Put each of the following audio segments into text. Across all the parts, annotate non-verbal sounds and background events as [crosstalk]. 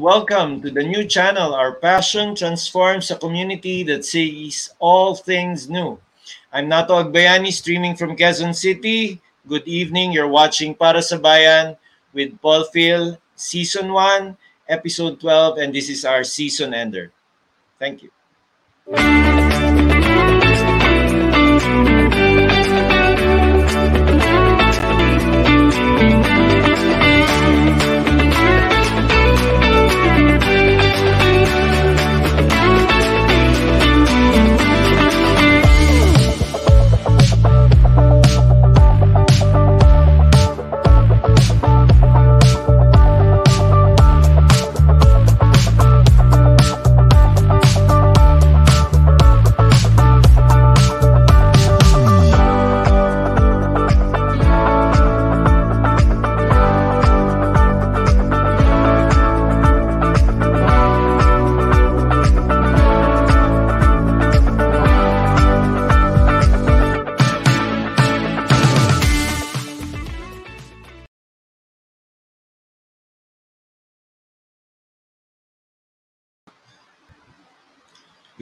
Welcome to the new channel. Our passion transforms a community that sees all things new. I'm Nato Agbayani streaming from Quezon City. Good evening. You're watching Para sa Bayan with Paul Phil, Season 1, Episode 12, and this is our season ender. Thank you.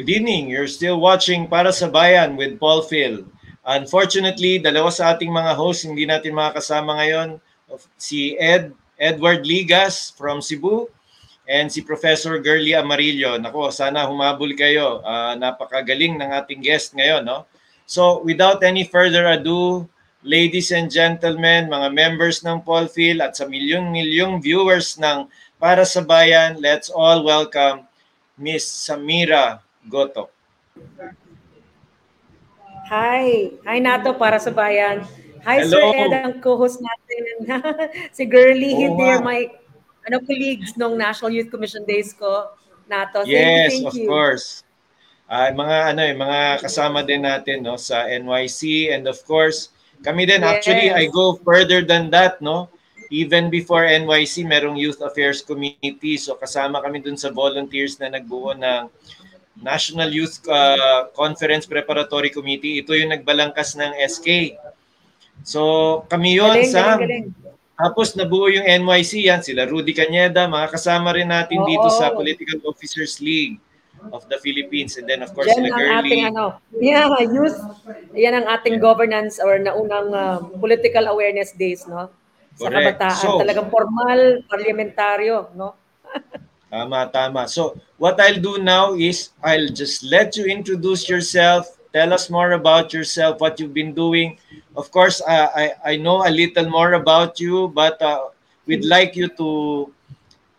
Good evening. You're still watching Para sa Bayan with Paul Phil. Unfortunately, dalawa sa ating mga hosts hindi natin makakasama ngayon. Si Ed Edward Ligas from Cebu and si Professor Girly Amarillo. Nako, sana humabol kayo. Uh, napakagaling ng ating guest ngayon, no? So, without any further ado, ladies and gentlemen, mga members ng Paul Phil at sa milyong-milyong viewers ng Para sa Bayan, let's all welcome Miss Samira Goto. Hi. Hi, Nato, para sa bayan. Hi, Hello. Sir Ed, ang co-host natin. [laughs] si Girly, Oo hindi nga. my ano, colleagues nung National Youth Commission Days ko. Nato, thank Yes, you, thank of you. course. Ah, mga ano eh, mga kasama din natin no sa NYC and of course, kami din actually Yes. I go further than that, no. Even before NYC, merong Youth Affairs Committee. So kasama kami dun sa volunteers na nagbuo ng National Youth ah, Conference Preparatory Committee. Ito yung nagbalangkas ng SK. So kami galing, galing. Tapos nabuo yung NYC yan, sila Rudy Cañeda, mga kasama rin natin Oo. dito sa Political Officers League of the Philippines. And then of course, Yan sila Girly. ating ano, yeah, youth, yan ang ating governance or naunang uh, political awareness days, no? Sa Correct. kabataan. So- Talagang formal, parlamentaryo, no? [laughs] Tama, tama. So what I'll do now is I'll just let you introduce yourself. Tell us more about yourself, what you've been doing. Of course, uh, I, I know a little more about you, but uh, we'd like you to,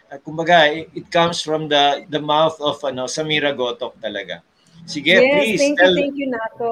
uh, kumbaga, it, it comes from the the mouth of ano, Samira Gotok talaga. Sige, yes, please. thank tell, you, thank you, Nato.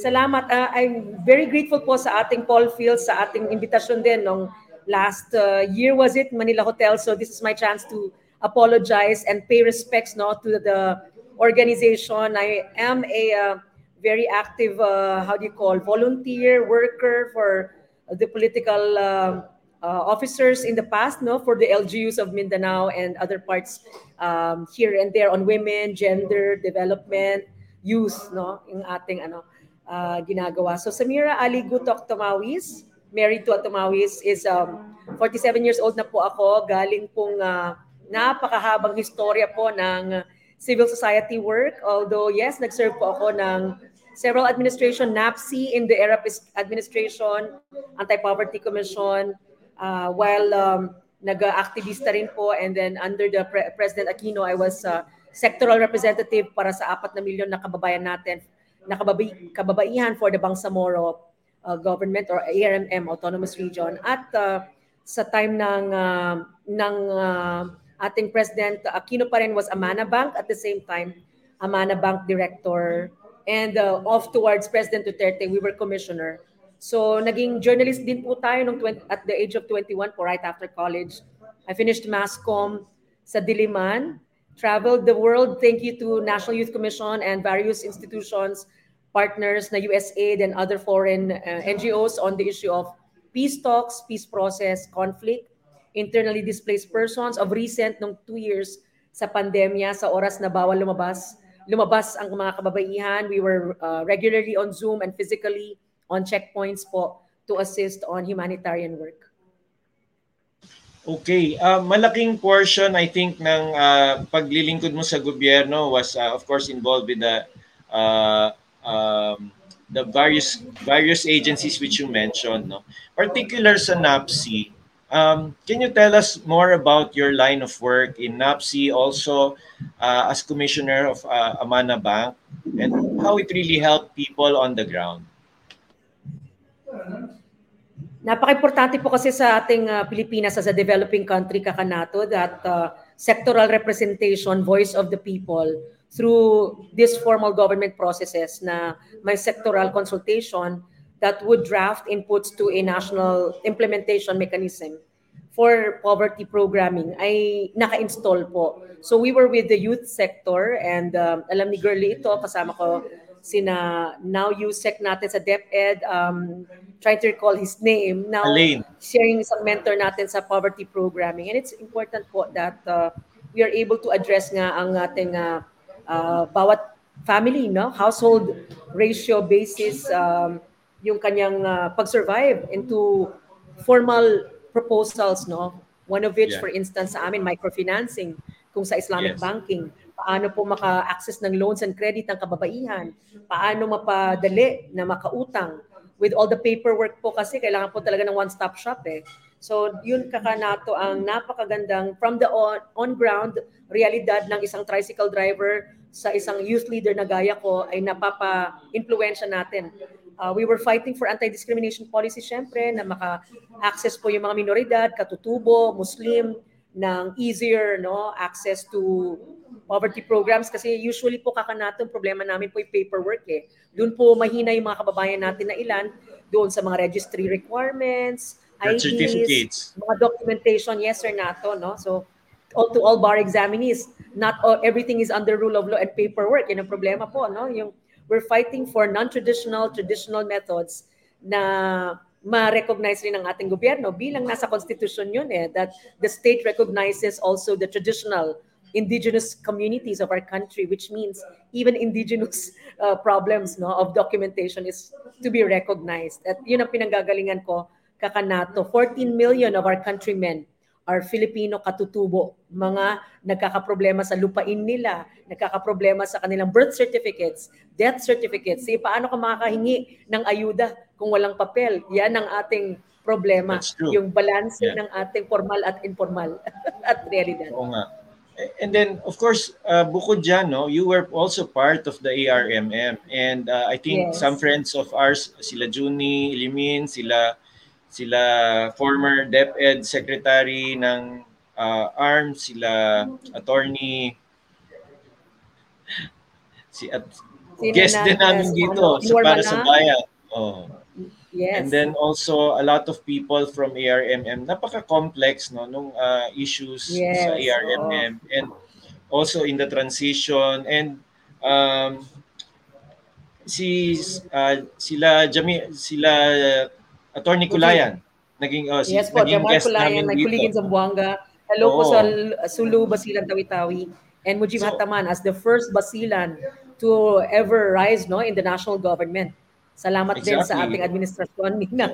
Salamat. Ah, I'm very grateful po sa ating Paul Fields, sa ating invitasyon din nung last uh, year was it, Manila Hotel. So this is my chance to apologize and pay respects no, to the organization. I am a uh, very active, uh, how do you call, volunteer worker for the political um, uh, officers in the past, no, for the LGUs of Mindanao and other parts um, here and there on women, gender, development, youth, no, yung ating ano uh, ginagawa. So Samira Ali Gutok Tumawis, married to a Tumawis, is um, 47 years old na po ako. Galing pong uh, napakahabang historya po ng civil society work. Although yes, nag-serve po ako ng several administration, NAPSI in the Erapis administration, Anti-Poverty Commission, uh, while um, nag-activista rin po and then under the Pre- President Aquino, I was uh, sectoral representative para sa apat na milyon na kababayan natin, na kababay, kababaihan for the Bangsamoro uh, government or ARMM autonomous region at uh, sa time ng uh, ng uh, ating president Aquino pa rin was Amana Bank at the same time Amana Bank director. And uh, off towards President Duterte we were commissioner. So naging journalist din po tayo nung 20, at the age of 21 po right after college. I finished masscom sa Diliman traveled the world. Thank you to National Youth Commission and various institutions partners na USAID and other foreign uh, NGOs on the issue of peace talks, peace process, conflict, internally displaced persons. Of recent, nung two years sa pandemya, sa oras na bawal lumabas, lumabas ang mga kababaihan. We were uh, regularly on Zoom and physically on checkpoints po to assist on humanitarian work. Okay, uh, malaking portion I think ng uh, paglilingkod mo sa gobyerno was uh, of course involved with the uh, um, the various various agencies which you mentioned, no? Particular sa NAPSI, um, can you tell us more about your line of work in NAPSI, also uh, as commissioner of uh, Amana Bank, and how it really helped people on the ground? Napaka-importante po kasi sa ating uh, Pilipinas as a developing country, Kakanato, that uh, sectoral representation, voice of the people, through these formal government processes na may sectoral consultation that would draft inputs to a national implementation mechanism for poverty programming ay naka-install po. So we were with the youth sector and um, alam ni Girly ito, kasama ko sina now USEC natin sa DepEd, um, trying to recall his name. Now, Alain. sharing isang mentor natin sa poverty programming. And it's important po that uh, we are able to address nga ang ating uh, uh, bawat family, no? household ratio basis, um, yung kanyang uh, pag-survive into formal proposals, no? One of which, Yeah. for instance, sa amin, microfinancing, kung sa Islamic Yes. banking, paano po maka-access ng loans and credit ang kababaihan, paano mapadali na makautang, with all the paperwork po kasi kailangan po talaga ng one-stop shop eh. So yun kakanato ang napakagandang from the on, on ground realidad ng isang tricycle driver sa isang youth leader na gaya ko ay napapa-influensya natin. Uh, we were fighting for anti-discrimination policy syempre na maka-access po yung mga minoridad, katutubo, Muslim, ng easier no access to poverty programs kasi usually po kakanatong problema namin po yung paperwork eh. Doon po mahina yung mga kababayan natin na ilan doon sa mga registry requirements, IDs, certificates. mga documentation, yes or nato, no? So, all to all bar examinees, not all, everything is under rule of law and paperwork. Yan ang problema po, no? Yung, we're fighting for non-traditional, traditional methods na ma-recognize rin ng ating gobyerno bilang nasa constitution yun eh, that the state recognizes also the traditional indigenous communities of our country, which means even indigenous [laughs] uh, problems no, of documentation is to be recognized. At yun ang pinanggagalingan ko, kakanato. 14 million of our countrymen are Filipino katutubo, mga nagkakaproblema sa lupain nila, nagkakaproblema sa kanilang birth certificates, death certificates. Eh, paano ka makakahingi ng ayuda kung walang papel? Yan ang ating problema. Yung balance Yeah. ng ating formal at informal [laughs] at realidad. Oo nga. And then, of course, uh, bukod dyan, no, you were also part of the ARMM. And uh, I think Yes. some friends of ours, sila Juni, Ilimin, sila sila former DepEd Secretary ng uh, ARM, sila Attorney si at Sino guest na- din namin yes, dito ano, sa para sa Malang? bayan. Oh. Yes. And then also a lot of people from ARMM. Napaka-complex no nung uh, issues Yes, sa ARMM and also in the transition and um, si uh, sila Jami sila uh, Attorney Kulayan naging oh, si, yes po, naging Jamar guest Kulayan, namin dito. kuligin Zamboanga. Hello po Oo. sa Sulu, Basilan, Tawi-Tawi. And Mujib So- Hataman as the first Basilan to ever rise no in the national government. Salamat din sa Exactly. ating administrasyon [laughs] na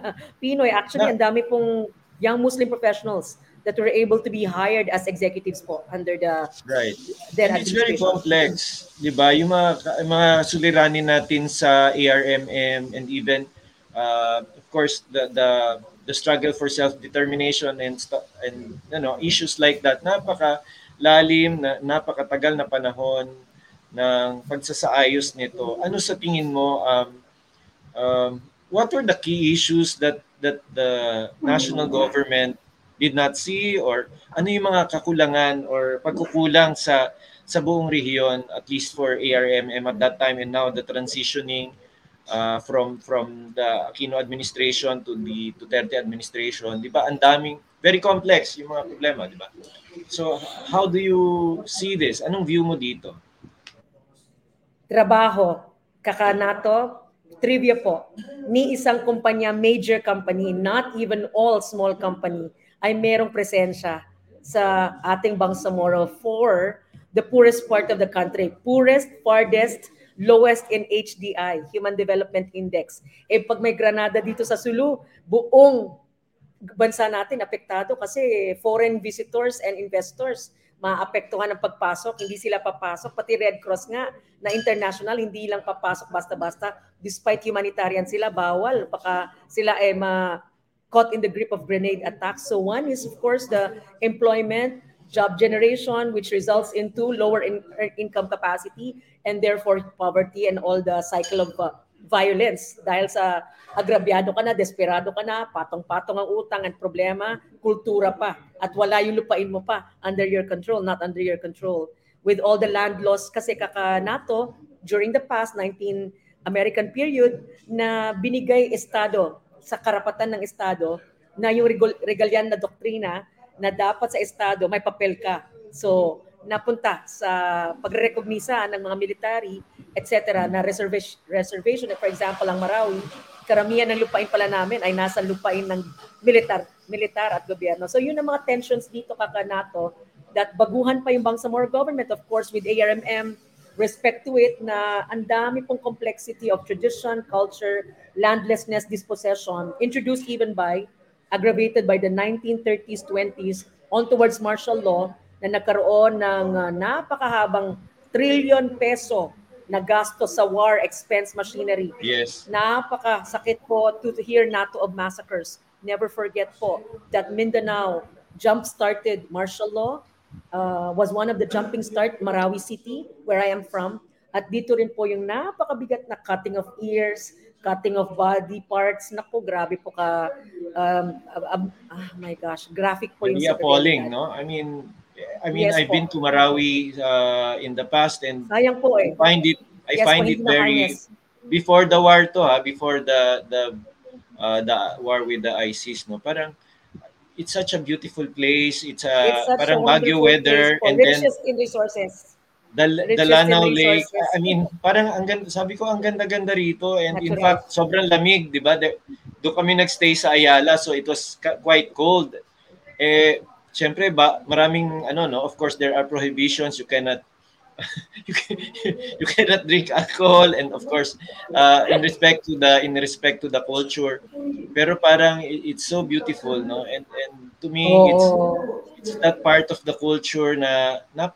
Pinoy. Actually, ang dami pong young Muslim professionals that were able to be hired as executives po under the Right. their And it's very complex, 'di ba? Yung mga mga suliranin natin sa ARMM and even uh, course the the the struggle for self-determination and stu- and you know issues like that napaka lalim na napakatagal na panahon ng pagsasaayos nito. Ano sa tingin mo um, um, what were the key issues that that the national government did not see or ano yung mga kakulangan or pagkukulang sa sa buong rehiyon at least for ARMM at that time and now the transitioning uh, from from the Aquino administration to the Duterte administration, 'di ba? Ang daming very complex yung mga problema, 'di ba? So how do you see this? Anong view mo dito? Trabaho, kakanato, trivia po. Ni isang kumpanya, major company, not even all small company, ay merong presensya sa ating Bangsamoro for the poorest part of the country. Poorest, farthest, lowest in HDI, Human Development Index. Eh pag may Granada dito sa Sulu, buong bansa natin apektado kasi foreign visitors and investors maapektuhan ng pagpasok, hindi sila papasok, pati Red Cross nga na international, hindi lang papasok basta-basta, despite humanitarian sila, bawal, baka sila eh ma caught in the grip of grenade attacks. So one is of course the employment, job generation, which results into lower in, income capacity and therefore poverty and all the cycle of uh, violence dahil sa agrabyado ka na, desperado ka na, patong-patong ang utang at problema, kultura pa at wala yung lupain mo pa under your control, not under your control. With all the land laws kasi kaka-NATO during the past 19 American period na binigay Estado sa karapatan ng Estado na yung regalyan na doktrina na dapat sa Estado may papel ka. So, napunta sa pagrekognisa ng mga military, etc. na reservation, reservation. For example, ang Marawi, karamihan ng lupain pala namin ay nasa lupain ng militar, militar at gobyerno. So yun ang mga tensions dito kakanato that baguhan pa yung Bangsamoro government, of course, with ARMM, respect to it na ang dami pong complexity of tradition, culture, landlessness, dispossession, introduced even by, aggravated by the 1930s, 20s, on towards martial law, na nagkaroon ng uh, napakahabang trillion peso na gasto sa war expense machinery. Yes. Napakasakit po to, to hear NATO of massacres. Never forget po that Mindanao jump-started martial law, uh, was one of the jumping start, Marawi City, where I am from. At dito rin po yung napakabigat na cutting of ears, cutting of body parts. Naku, grabe po ka, um, um, oh my gosh, graphic po yung sa appalling, no? I mean, I mean, yes, I've po. been to Marawi uh, in the past and Sayang po eh. I find it I yes, find it very before the war to ha, before the the uh, the war with the ISIS no. Parang it's such a beautiful place. It's a it's parang Baguio weather and then in resources. The, the Lanao Lake, I mean, parang ang ganda, sabi ko ang ganda-ganda rito and Natural. in fact sobrang lamig, 'di ba? Doon kami nagstay sa Ayala so it was quite cold. Eh syempre ba maraming ano no of course there are prohibitions. You cannot [laughs] you, can, you cannot drink alcohol. And of course uh, in respect to the in respect to the culture. Pero parang it's so beautiful no? And and to me oh. it's it's that part of the culture na, na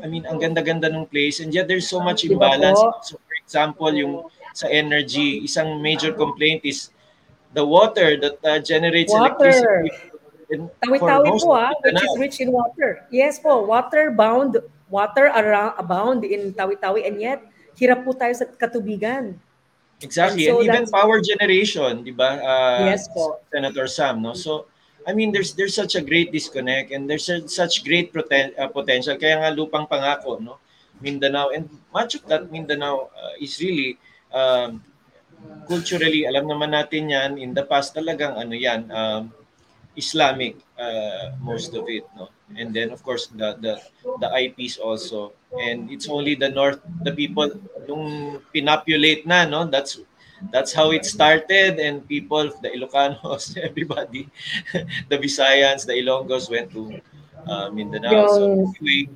I mean ang ganda-ganda ng place. And yet there's so much imbalance. so for example yung sa energy isang major complaint is the water that uh, generates water. electricity Tawi-tawi po ah, which is rich in water. Yes po, water bound, water around, abound in Tawi-Tawi and yet hirap po tayo sa katubigan. Exactly, and, so and even power generation, di ba? Uh, yes po. Senator Sam, no? So, I mean, there's there's such a great disconnect and there's a, such great poten- uh, potential. Kaya nga lupang pangako, no? Mindanao and much of that Mindanao uh, is really um, culturally, alam naman natin yan, in the past talagang ano yan, um, Islamic uh, most of it no? And then of course the the the IPs also. And it's only the north the people nung pinopulate na no? That's that's how it started. And people the Ilocanos [laughs] everybody [laughs] the Visayans the Ilonggos went to uh, Mindanao. So anyway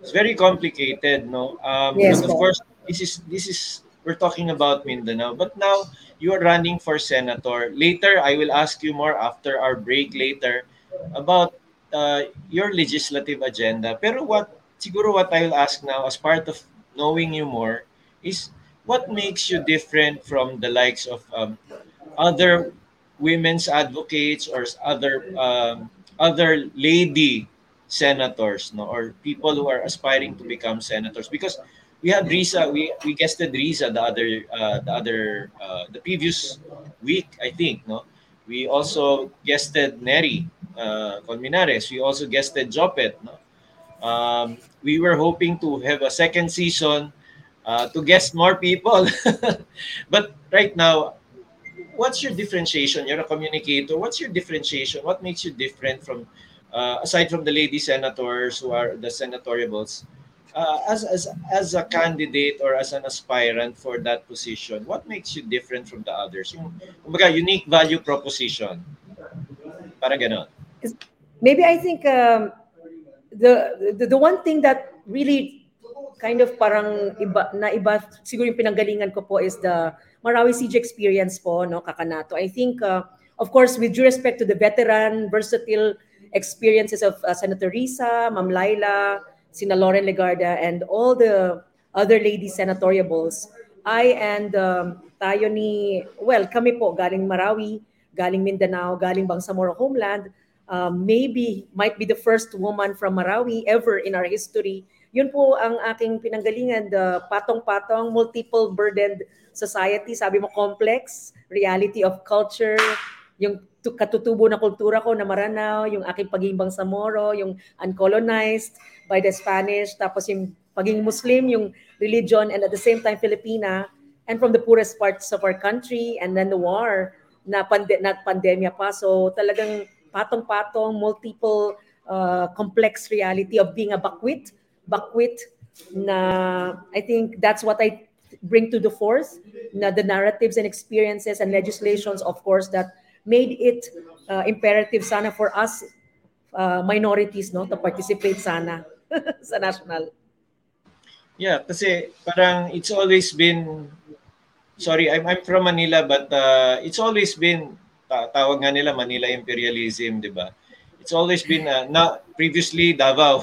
it's very complicated no? Um yes, but of course this is this is we're talking about Mindanao but now you are running for senator. Later, I will ask you more after our break later about uh, your legislative agenda. Pero what, siguro what I will ask now as part of knowing you more is what makes you different from the likes of um, other women's advocates or other um, other lady senators, no, or people who are aspiring to become senators. Because we had Risa, we we guested Risa the other uh, the other uh, the previous week, I think, no. We also guested Neri uh, Colmenares. We also guested Jopet, no. Um, we were hoping to have a second season uh, to guest more people, [laughs] but right now what's your differentiation? You're a communicator. What's your differentiation? What makes you different from, uh, aside from the lady senators who are the senatoriables, uh, as, as, as a candidate or as an aspirant for that position, what makes you different from the others? Yung, kumbaga, unique value proposition. Para ganon. Maybe I think um, the, the the one thing that really kind of parang iba na iba siguro yung pinanggalingan ko po is the Marawi Siege experience po no Kakanato. I think uh, of course with due respect to the veteran versatile experiences of uh, Senator Risa, Ma'am Laila, Sina Lauren Legarda and all the other lady senatoriables, I and um, tayo ni well kami po galing Marawi, galing Mindanao, galing Bangsamoro homeland, um, maybe might be the first woman from Marawi ever in our history yun po ang aking pinanggalingan, the patong-patong, multiple burdened society. Sabi mo, complex, reality of culture, yung katutubo na kultura ko na Maranao, yung aking pagiging Bangsamoro, yung uncolonized by the Spanish, tapos yung pagiging Muslim, yung religion, and at the same time Filipina, and from the poorest parts of our country, and then the war na, pande- na pandemya pa. So talagang patong-patong, multiple uh, complex reality of being a bakwit, bakwit na I think that's what I bring to the force na the narratives and experiences and legislations of course that made it uh, imperative sana for us uh, minorities no to participate sana [laughs] sa national yeah kasi parang it's always been sorry I'm I'm from Manila but uh, it's always been tawag nga nila Manila imperialism di ba it's always been uh, na previously Davao.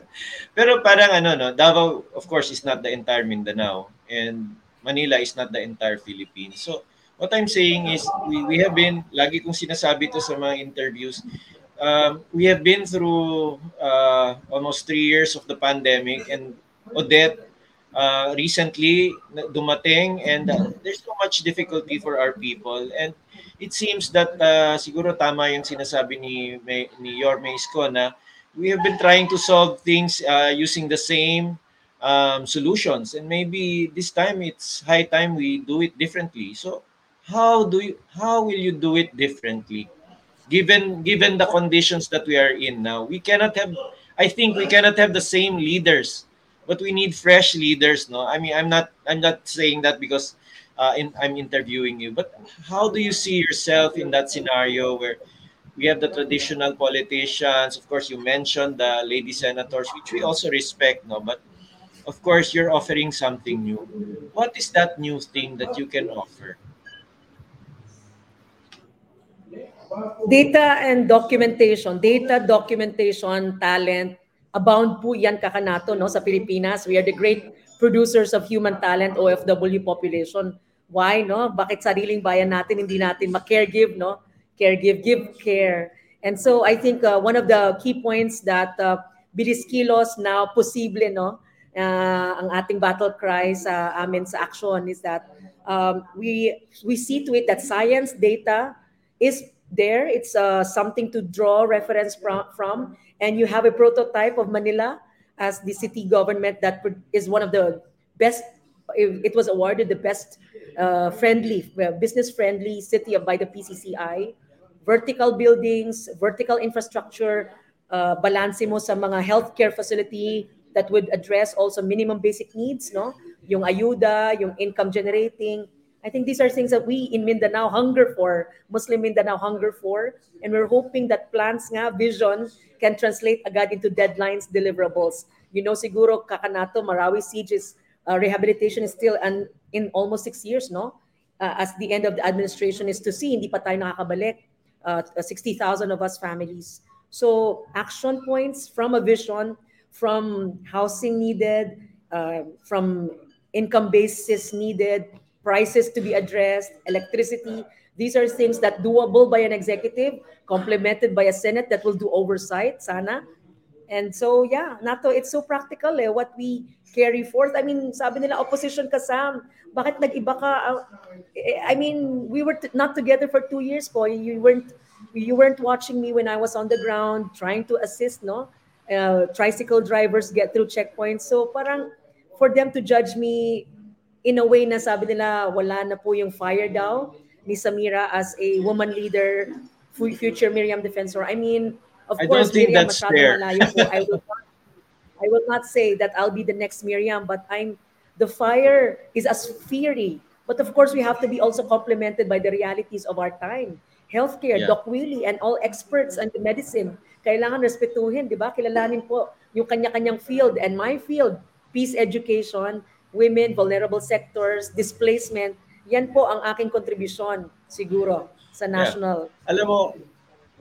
[laughs] Pero parang ano no, Davao of course is not the entire Mindanao and Manila is not the entire Philippines. So what I'm saying is we, we have been lagi kong sinasabi to sa mga interviews um, we have been through uh, almost three years of the pandemic and Odette uh, recently dumating and uh, there's so much difficulty for our people and it seems that uh, siguro tama yung sinasabi ni ni Yorme Isko na we have been trying to solve things uh, using the same um, solutions and maybe this time it's high time we do it differently. So how do you how will you do it differently given given the conditions that we are in now we cannot have i think we cannot have the same leaders but we need fresh leaders no? I mean i'm not i'm not saying that because uh, in, i'm interviewing you but how do you see yourself in that scenario where we have the traditional politicians? Of course you mentioned the lady senators which we also respect no? But of course you're offering something new. What is that new thing that you can offer data and documentation data documentation talent abound po yan kakanato no sa Pilipinas. We are the great producers of human talent OFW population. Why no? Bakit sariling bayan natin hindi natin ma-caregive no? Caregive, give care. And so I think uh, one of the key points that uh, bilis kilos now posible no uh, ang ating battle cry sa amin sa action is that um, we we see to it that science data is there it's uh, something to draw reference from, from and you have a prototype of Manila as the city government that is one of the best. It was awarded the best uh, friendly, business friendly city by the PCCI. Vertical buildings, vertical infrastructure, uh, balanse mo sa mga healthcare facility that would address also minimum basic needs, no? Yung ayuda, yung income generating, I think these are things that we in Mindanao hunger for, Muslim Mindanao hunger for, and we're hoping that plans nga, vision, can translate agad into deadlines, deliverables. You know, siguro kakanato, Marawi Siege's uh, rehabilitation is still an, in almost six years, no? Uh, as the end of the administration is to see, hindi pa tayo nakakabalik. Uh, 60,000 of us families. So action points from a vision, from housing needed, uh, from income basis needed, prices to be addressed, electricity. These are things that doable by an executive, complemented by a Senate that will do oversight, sana. And so, yeah, Nato, it's so practical eh, what we carry forth. I mean, sabi nila, opposition ka, Sam. Bakit nag-iba ka? I mean, we were t- not together for two years po. You weren't, you weren't watching me when I was on the ground trying to assist, no? Uh, tricycle drivers get through checkpoints. So parang for them to judge me in a way na sabi nila, wala na po yung fire daw ni Samira as a woman leader, future Miriam defensor. I mean, of I course, don't think Miriam that's masyado fair. malayo po. I will, not, I will not say that I'll be the next Miriam, but I'm the fire is as fiery. But of course, we have to be also complemented by the realities of our time. Healthcare, Yeah. Doc Willie, and all experts on the medicine, kailangan respetuhin, di ba? Kilalanin po yung kanya-kanyang field and my field, peace education, women, vulnerable sectors, displacement. Yan po ang aking kontribusyon siguro sa national. alam mo,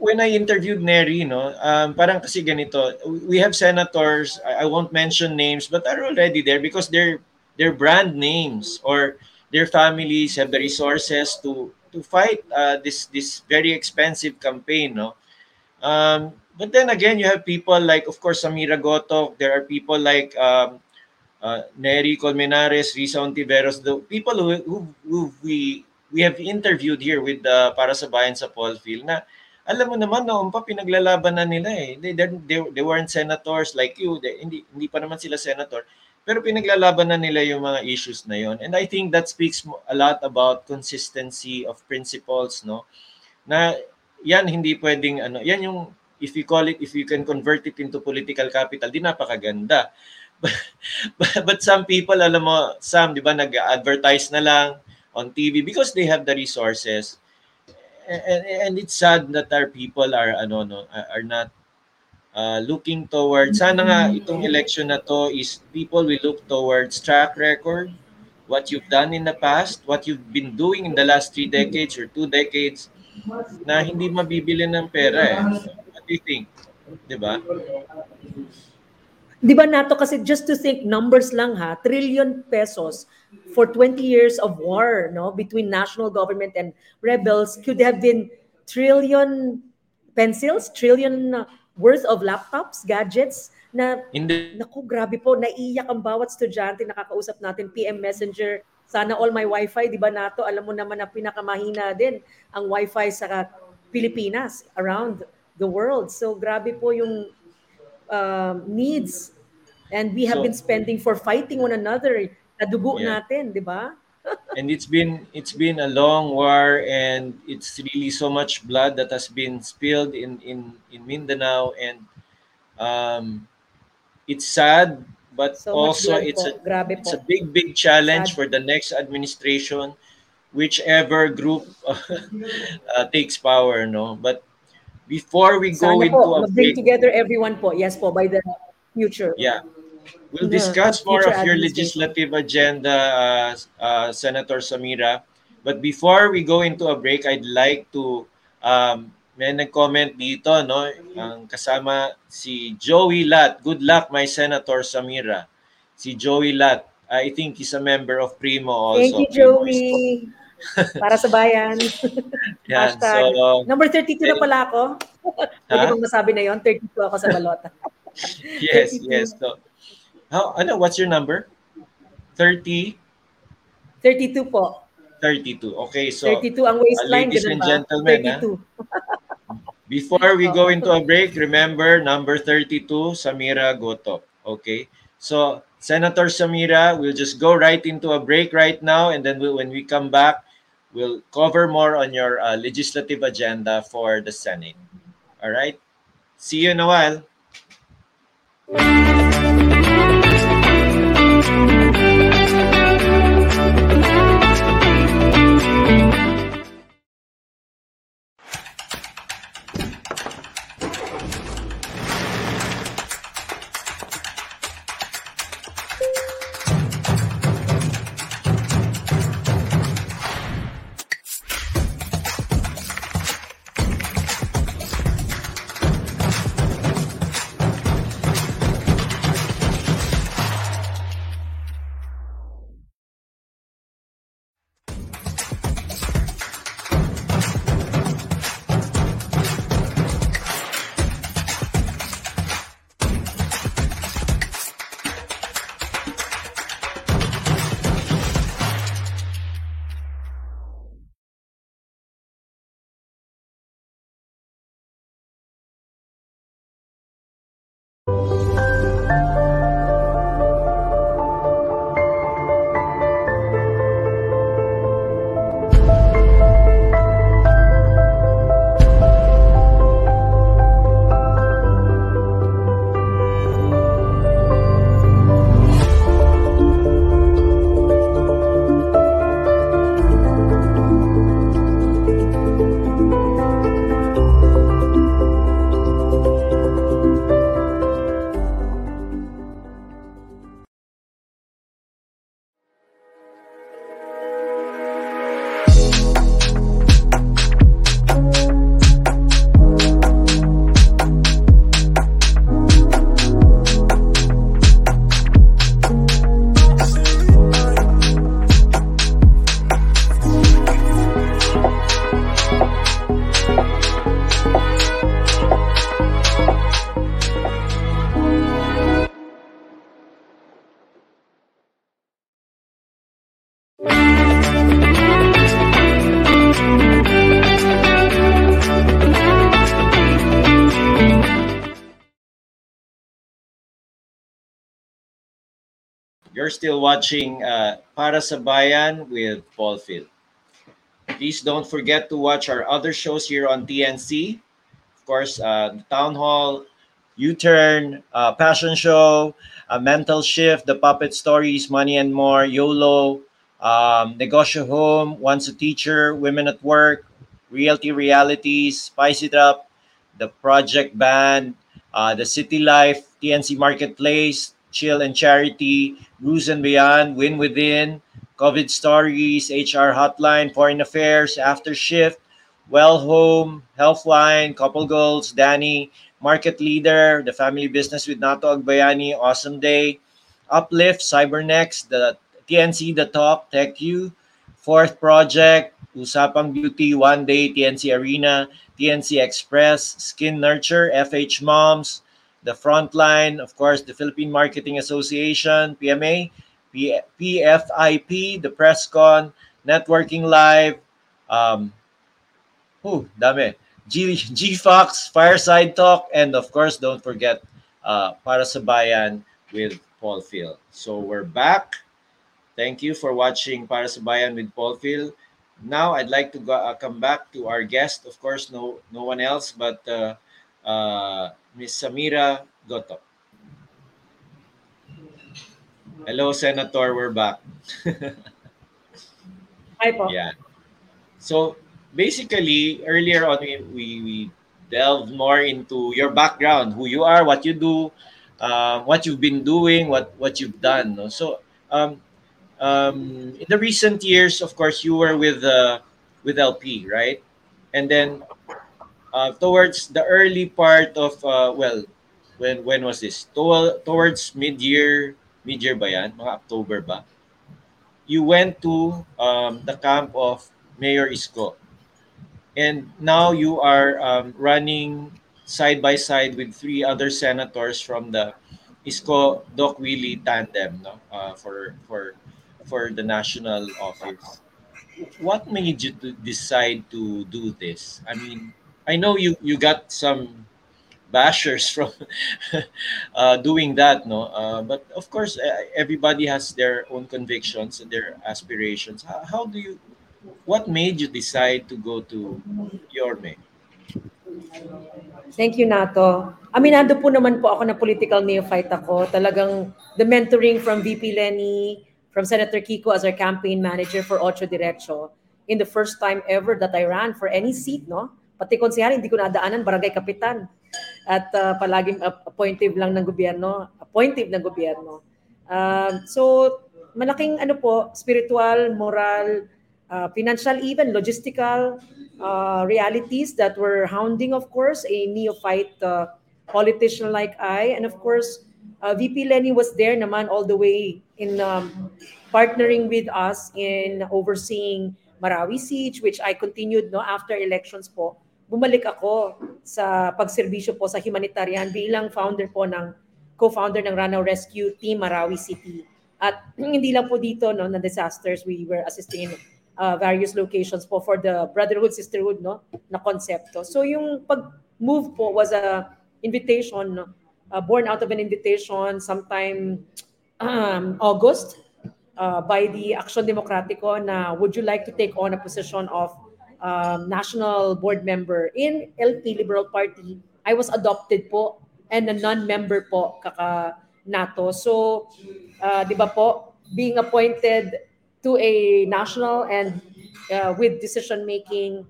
when I interviewed Neri, no, um, parang kasi ganito, we have senators, I, I won't mention names, but are already there because they're they're brand names or their families have the resources to to fight uh, this this very expensive campaign, no. Um, but then again, you have people like, of course, Samira Gotok. There are people like um, uh, Neri Colmenares, Risa Ontiveros, the people who, who, who we we have interviewed here with uh, para sa bayan sa Paulfield na alam mo naman noon pa pinaglalaban na nila eh. They, they, they, weren't senators like you. They, hindi, hindi pa naman sila senator. Pero pinaglalaban na nila yung mga issues na yon. And I think that speaks a lot about consistency of principles, no? Na yan hindi pwedeng ano, yan yung if you call it if you can convert it into political capital, di napakaganda. But, [laughs] but some people, alam mo, Sam, di ba, nag-advertise na lang on TV because they have the resources. And, and it's sad that our people are ano no are not uh, looking towards sana nga itong election na to is people will look towards track record what you've done in the past what you've been doing in the last three decades or two decades na hindi mabibili ng pera eh. What do you think? 'Di ba? Di ba nato kasi just to think numbers lang ha, trillion pesos for 20 years of war no between national government and rebels could have been trillion pencils, trillion uh, worth of laptops, gadgets na Hindi. naku grabe po naiiyak ang bawat estudyante nakakausap natin PM Messenger sana all my wifi di ba nato alam mo naman na pinakamahina din ang wifi sa Pilipinas around the world. So grabe po yung um, needs and we have So- been spending for fighting one another na dugo Yeah. natin di ba [laughs] and it's been it's been a long war and it's really so much blood that has been spilled in in in Mindanao and um it's sad but So also it's po. a Grabe it's po. a big big challenge Sad. for the next administration whichever group [laughs] uh, takes power no but before we go sana into po a bring together everyone po yes po by the future Yeah. We'll discuss more of your legislative agenda, uh, uh, Senator Samira. But before we go into a break, I'd like to, um, may nag-comment dito, no? Ang kasama si Joey Lat. Good luck, my Senator Samira. Si Joey Lat. I think he's a member of Primo also. thank you Primo Joey para sa bayan [laughs] Yan, Hashtag. so, number 32 na pala ako pwede Ha? bang masabi na yon 32 ako sa balota [laughs] yes, 32. yes. So, how, ano, what's your number? 30? 32 po 32. Okay, so 32 ang waistline ladies and gentlemen, ah. 32 [laughs] Before we go into a break, remember number 32, Samira Gotok. Okay? So, Senator Samira, we'll just go right into a break right now. And then we'll, when we come back, we'll cover more on your uh, legislative agenda for the Senate. All right? See you in a while. You're still watching uh, Para sa Bayan with Paul Phil. Please don't forget to watch our other shows here on TNC. Of course, uh, the Town Hall, U-Turn, uh, Passion Show, uh, Mental Shift, The Puppet Stories, Money and More, YOLO, um, Negosyo Home, Once a Teacher, Women at Work, Realty Realities, Spice It Up, The Project Band, uh, The City Life, TNC Marketplace, Chill and Charity, Bruce and Beyond, Win Within, COVID Stories, HR Hotline, Foreign Affairs, After Shift, Well Home, Healthline, Couple Goals, Danny, Market Leader, The Family Business with Nato Agbayani, Awesome Day, Uplift, Cybernext, the TNC The Talk, Tech You, Fourth Project, Usapang Beauty, One Day, TNC Arena, TNC Express, Skin Nurture, FH Moms, The Frontline, of course, the Philippine Marketing Association, PMA, P- PFIP, the PressCon, Networking Live, um, whew, dami. G, GFox, Fireside Talk, and of course, don't forget uh, Para sa Bayan with Paul Phil. So we're back. Thank you for watching Para sa Bayan with Paul Phil. Now I'd like to go, uh, come back to our guest. Of course, no no one else but uh, uh, Miss Samira Goto. Hello, Senator. We're back. [laughs] Hi po. Yeah. So basically, earlier on, we, we, we delved more into your background, who you are, what you do, uh, what you've been doing, what what you've done. No? So um, um, in the recent years, of course, you were with uh, with LP, right? And then uh, towards the early part of uh, well, when when was this? To- towards mid year, mid year ba yan? Mga October ba? You went to um, the camp of Mayor Isko, and now you are um, running side by side with three other senators from the Isko Doc Willie tandem, no, uh, for for for the national office. What made you to decide to do this? I mean, I know you you got some bashers from [laughs] uh, doing that, no. Uh, but of course, everybody has their own convictions and their aspirations. How, how do you? What made you decide to go to Yorme? Thank you, Nato. Aminado po naman po ako na political neophyte ako. Talagang the mentoring from VP Lenny, from Senator Kiko as our campaign manager for Ocho Derecho in the first time ever that I ran for any seat, no? Pati konsehal, hindi ko nadaanan, barangay kapitan. At uh, palaging appointive lang ng gobyerno, appointive ng gobyerno. Uh, so, malaking ano po, spiritual, moral, uh, financial even, logistical uh, realities that were hounding, of course, a neophyte uh, politician like I. And of course, uh, VP Lenny was there naman all the way in um, partnering with us in overseeing Marawi Siege, which I continued no after elections po. Bumalik ako sa pagserbisyo po sa humanitarian bilang founder po ng co-founder ng Ranaw Rescue Team Marawi City. At [clears throat] hindi lang po dito no na disasters, we were assisting in uh, various locations po for the brotherhood sisterhood no na konsepto. So yung pag-move po was a invitation uh, born out of an invitation sometime um, August uh, by the Action Democratico na would you like to take on a position of um, national board member in LP Liberal Party. I was adopted po and a non-member po kaka NATO. So, uh, 'di ba po, being appointed to a national and uh, with decision making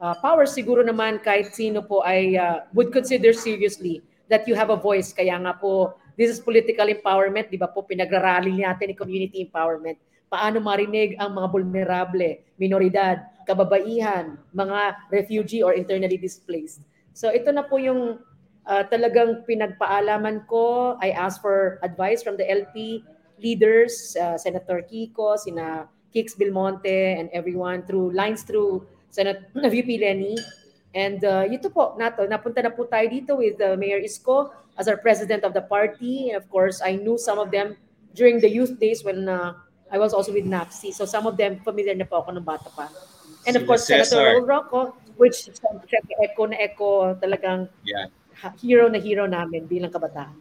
uh, power siguro naman kahit sino po ay uh, would consider seriously that you have a voice kaya nga po this is political empowerment, 'di ba po pinagrarally natin ni community empowerment. Paano marinig ang mga vulnerable, minoridad, kababaihan, mga refugee or internally displaced. So ito na po yung uh, talagang pinagpaalaman ko. I asked for advice from the LP leaders, uh, Senator Kiko, sina Kix Belmonte, and everyone through lines through Senate [clears throat] VP Lenny. And uh, ito po, nato, napunta na po tayo dito with uh, Mayor Isko as our president of the party. And of course, I knew some of them during the youth days when uh, I was also with NAPSI. So some of them familiar na po ako ng bata pa. And of course, Senator Cesar. Raul Rocco, which syempre echo na echo talagang Yeah. hero na hero namin bilang kabataan.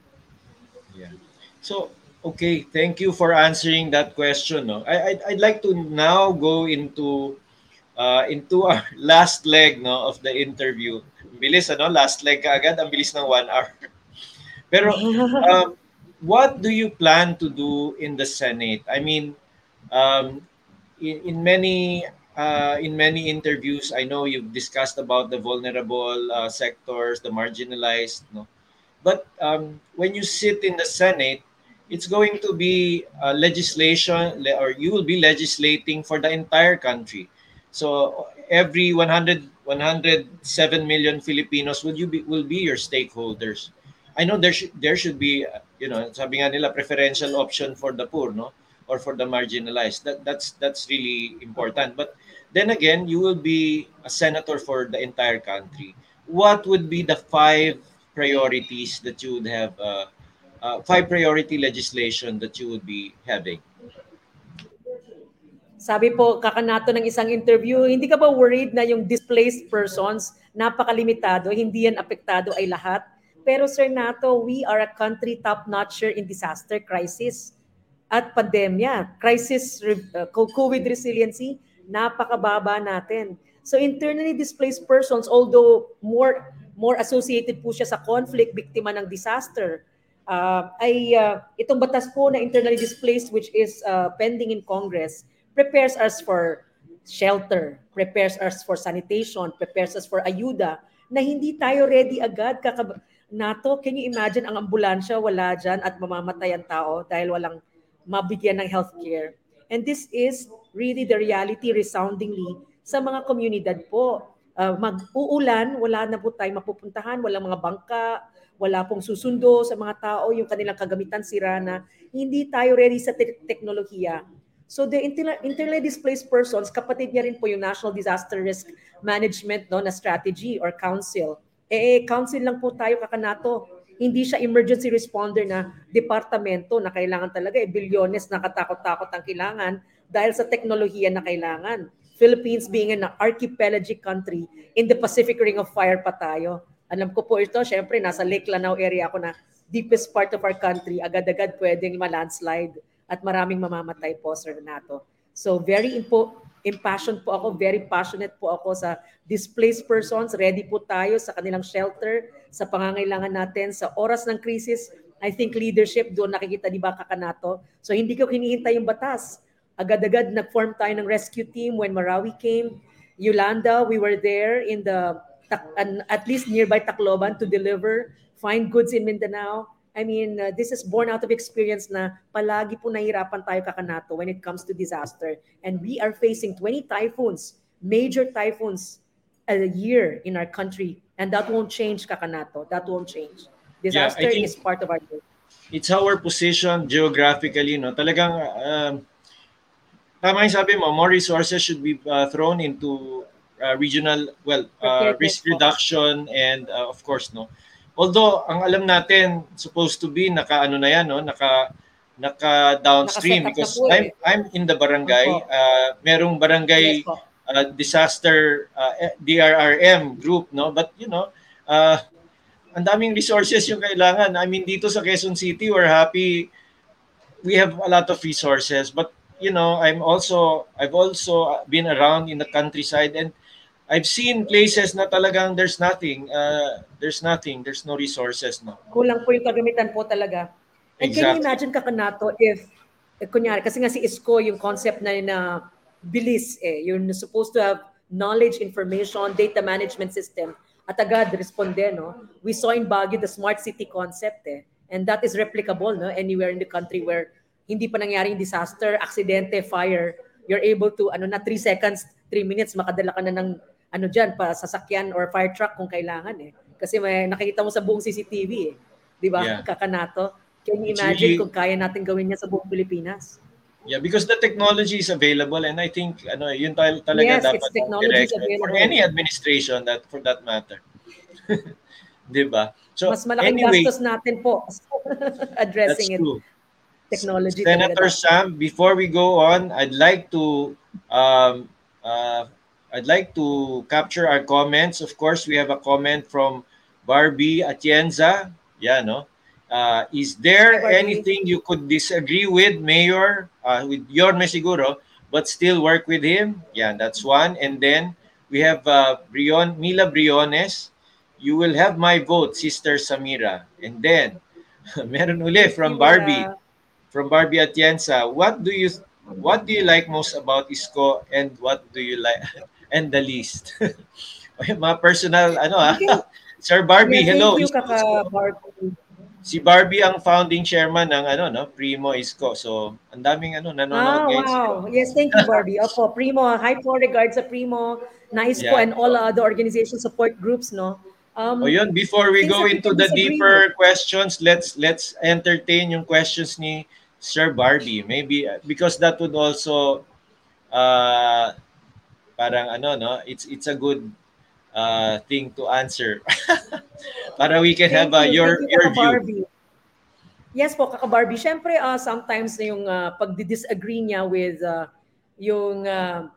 Yeah. So, Okay, thank you for answering that question. No, I, I'd, I'd like to now go into uh, into our [laughs] last leg no of the interview. Bilis ano, last leg agad, ang bilis ng one hour. [laughs] Pero um, what do you plan to do in the Senate? I mean, um, in, in many uh, in many interviews, I know you've discussed about the vulnerable uh, sectors, the marginalized. No, but um, when you sit in the Senate, it's going to be uh, legislation or you will be legislating for the entire country so every 100 107 million filipinos will you be will be your stakeholders i know there should there should be you know sabi nga nila preferential option for the poor no or for the marginalized that that's that's really important but then again you will be a senator for the entire country what would be the five priorities that you would have uh, uh, five priority legislation that you would be having? Sabi po, kakanato ng isang interview, hindi ka ba worried na yung displaced persons, napakalimitado, hindi yan apektado ay lahat? Pero Sir Nato, we are a country top-notcher in disaster crisis at pandemya. Crisis, uh, COVID resiliency, napakababa natin. So internally displaced persons, although more more associated po siya sa conflict, biktima ng disaster, uh, ay uh, itong batas po na internally displaced which is uh, pending in Congress prepares us for shelter, prepares us for sanitation, prepares us for ayuda na hindi tayo ready agad kakab NATO, can you imagine ang ambulansya wala dyan at mamamatay ang tao dahil walang mabigyan ng healthcare. And this is really the reality resoundingly sa mga komunidad po. Uh, mag-uulan, wala na po tayo mapupuntahan, walang mga bangka, wala pong susundo sa mga tao, yung kanilang kagamitan sira na, hindi tayo ready sa te- teknolohiya. So the internally displaced persons, kapatid niya rin po yung National Disaster Risk Management no, na strategy or council. Eh, council lang po tayo kakanato. Hindi siya emergency responder na departamento na kailangan talaga eh, bilyones na katakot-takot ang kailangan dahil sa teknolohiya na kailangan. Philippines being an archipelagic country in the Pacific Ring of Fire pa tayo. Alam ko po ito, syempre nasa Lake Lanao area ako na deepest part of our country, agad-agad pwedeng ma-landslide at maraming mamamatay po, Sir Renato. So very impo- impassioned po ako, very passionate po ako sa displaced persons. Ready po tayo sa kanilang shelter, sa pangangailangan natin, sa oras ng krisis. I think leadership doon nakikita di ba kakanato. So hindi ko hinihintay yung batas. Agad-agad nag-form tayo ng rescue team when Marawi came. Yolanda, we were there in the at least nearby Tacloban to deliver fine goods in Mindanao. I mean, uh, this is born out of experience na palagi po nahirapan tayo kakanato when it comes to disaster. And we are facing 20 typhoons, major typhoons a year in our country. And that won't change kakanato. That won't change. Disaster yeah, is part of our day. It's our position geographically, no? Talagang, uh, tama yung sabi mo, more resources should be uh, thrown into uh, regional well uh, risk reduction and uh, of course no although ang alam natin supposed to be naka ano na yan no? Naka naka downstream because I'm I'm in the barangay. Uh, merong barangay uh, disaster uh, DRRM group no? But you know uh, ang daming resources yung kailangan. I mean dito sa Quezon City we're happy. We have a lot of resources but you know I'm also I've also been around in the countryside and I've seen places na talagang there's nothing, uh, there's nothing, there's no resources no. Kulang po yung kagamitan po talaga. And exactly. can you imagine kakanato if, eh, kunyari, kasi nga si ISCO, yung concept na na bilis eh, you're supposed to have knowledge, information, data management system, at agad responde, no? We saw in Baguio the smart city concept eh. And that is replicable no? anywhere in the country where hindi pa nangyaring disaster, aksidente, fire, you're able to, ano na, 3 seconds, 3 minutes, makadala ka na ng ano dyan, pa sasakyan or fire truck kung kailangan eh. Kasi may nakikita mo sa buong CCTV eh. Di ba? Yeah. Kakanato. Can you imagine really, kung kaya natin gawin niya sa buong Pilipinas? Yeah, because the technology is available and I think ano yun tal talaga yes, dapat direct for any administration that for that matter. [laughs] 'Di ba? So mas malaking anyway, gastos natin po [laughs] addressing it. True. Technology. Senator Sam, before we go on, I'd like to um, uh, I'd like to capture our comments. Of course, we have a comment from Barbie Atienza. Yeah, no? Uh, is there Barbie. anything you could disagree with, Mayor, uh, with Yorme siguro, but still work with him? Yeah, that's one. And then we have uh, Brion, Mila Briones. You will have my vote, Sister Samira. And then, [laughs] meron uli from Barbie, from Barbie Atienza. What do you what do you like most about Isko and what do you like and the least? [laughs] mga personal ano ah. [laughs] Sir Barbie, Yeah, hello. Thank you, Kaka Barbie. Si Barbie ang founding chairman ng ano no, Primo Isko. So, ang daming ano nanonood Ah, ngayon. wow. Yes, thank you, Barbie. Opo, Primo, high po regards sa Primo, NICE po, Yeah. and all other organization support groups, no? Um, O yun, before we go into the deeper questions, let's let's entertain yung questions ni Sir Barbie. Maybe uh, because that would also uh parang ano no, it's it's a good uh thing to answer. [laughs] Para we can have uh, your you, your view. Yes po, Kaka Barbie. Siyempre, uh, sometimes na yung uh, pagdi-disagree niya with uh, yung uh,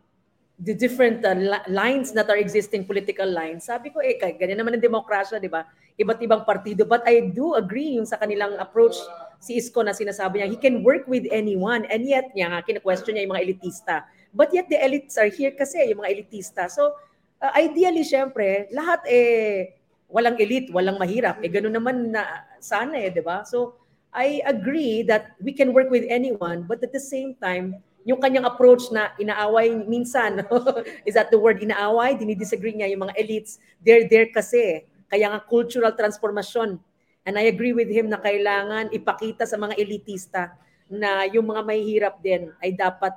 the different uh, li- lines that are existing political lines. Sabi ko, eh, kaya ganyan naman ang demokrasya, di ba? Iba't ibang partido. But I do agree yung sa kanilang approach si Isko na sinasabi niya, he can work with anyone. And yet, niya nga, kina-question niya yung mga elitista. But yet, the elites are here kasi, yung mga elitista. So, uh, ideally, syempre, lahat eh, walang elite, walang mahirap. Eh, ganun naman na sana eh, di ba? So, I agree that we can work with anyone, but at the same time, yung kanyang approach na inaaway minsan, [laughs] is that the word inaaway? Dinidisagree niya yung mga elites. They're there kasi. Kaya nga cultural transformation. And I agree with him na kailangan ipakita sa mga elitista na yung mga mahihirap din ay dapat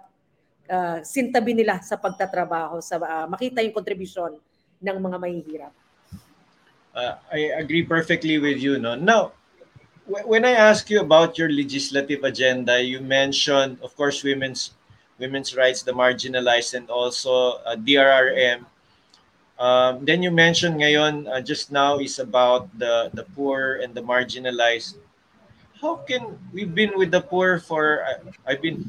uh, sintabi nila sa pagtatrabaho, sa uh, makita yung kontribusyon ng mga mahihirap. Uh, I agree perfectly with you. No, now wh- when I ask you about your legislative agenda, you mentioned, of course, women's women's rights, the marginalized, and also uh, DRRM. Um, then you mentioned ngayon uh, just now is about the the poor and the marginalized. How can we've been with the poor for uh, I've been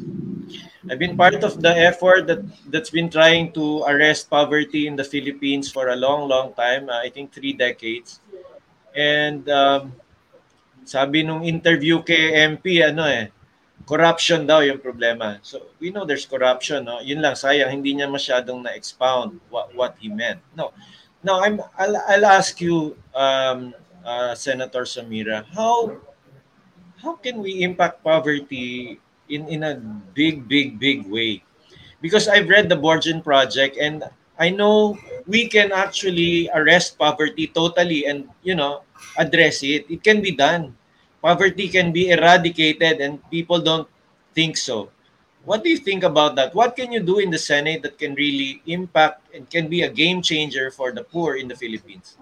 I've been part of the effort that that's been trying to arrest poverty in the Philippines for a long, long time. uh, I think three decades. And um, sabi nung interview kay MP, ano eh, corruption daw yung problema. So we know there's corruption, no? Yun lang sayang hindi niya masyadong na-expound what what he meant. No. Now I'm I'll, I'll ask you um, uh, Senator Samira, how how can we impact poverty in in a big big big way? Because I've read the Borgen project and I know we can actually arrest poverty totally and you know address it. It can be done. Poverty can be eradicated and people don't think so. What do you think about that? What can you do in the Senate that can really impact and can be a game changer for the poor in the Philippines?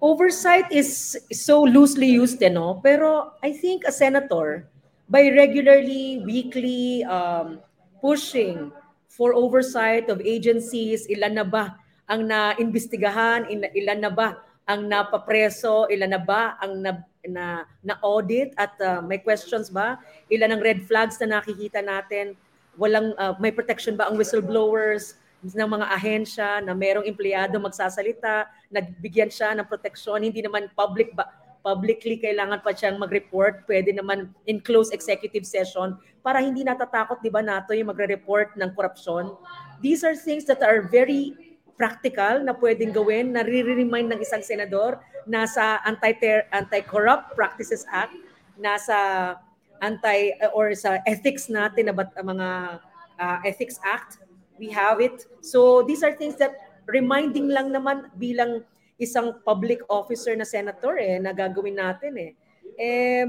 oversight is so loosely used, eh, no? Pero I think a senator, by regularly, weekly um, pushing for oversight of agencies, ilan na ba ang naimbestigahan, il- ilan na ba ang napapreso, ilan na ba ang na, na, na audit at uh, may questions ba? Ilan ang red flags na nakikita natin? Walang uh, may protection ba ang whistleblowers? ng mga ahensya na merong empleyado magsasalita, nagbigyan siya ng proteksyon, hindi naman public ba publicly kailangan pa siyang mag-report, pwede naman in close executive session para hindi natatakot 'di ba nato yung magre-report ng korupsyon. These are things that are very practical na pwedeng gawin, na remind ng isang senador nasa anti Anti-Corrupt Practices Act, nasa anti or sa ethics natin na bat- mga uh, Ethics Act we have it. So these are things that reminding lang naman bilang isang public officer na senator eh na gagawin natin eh. eh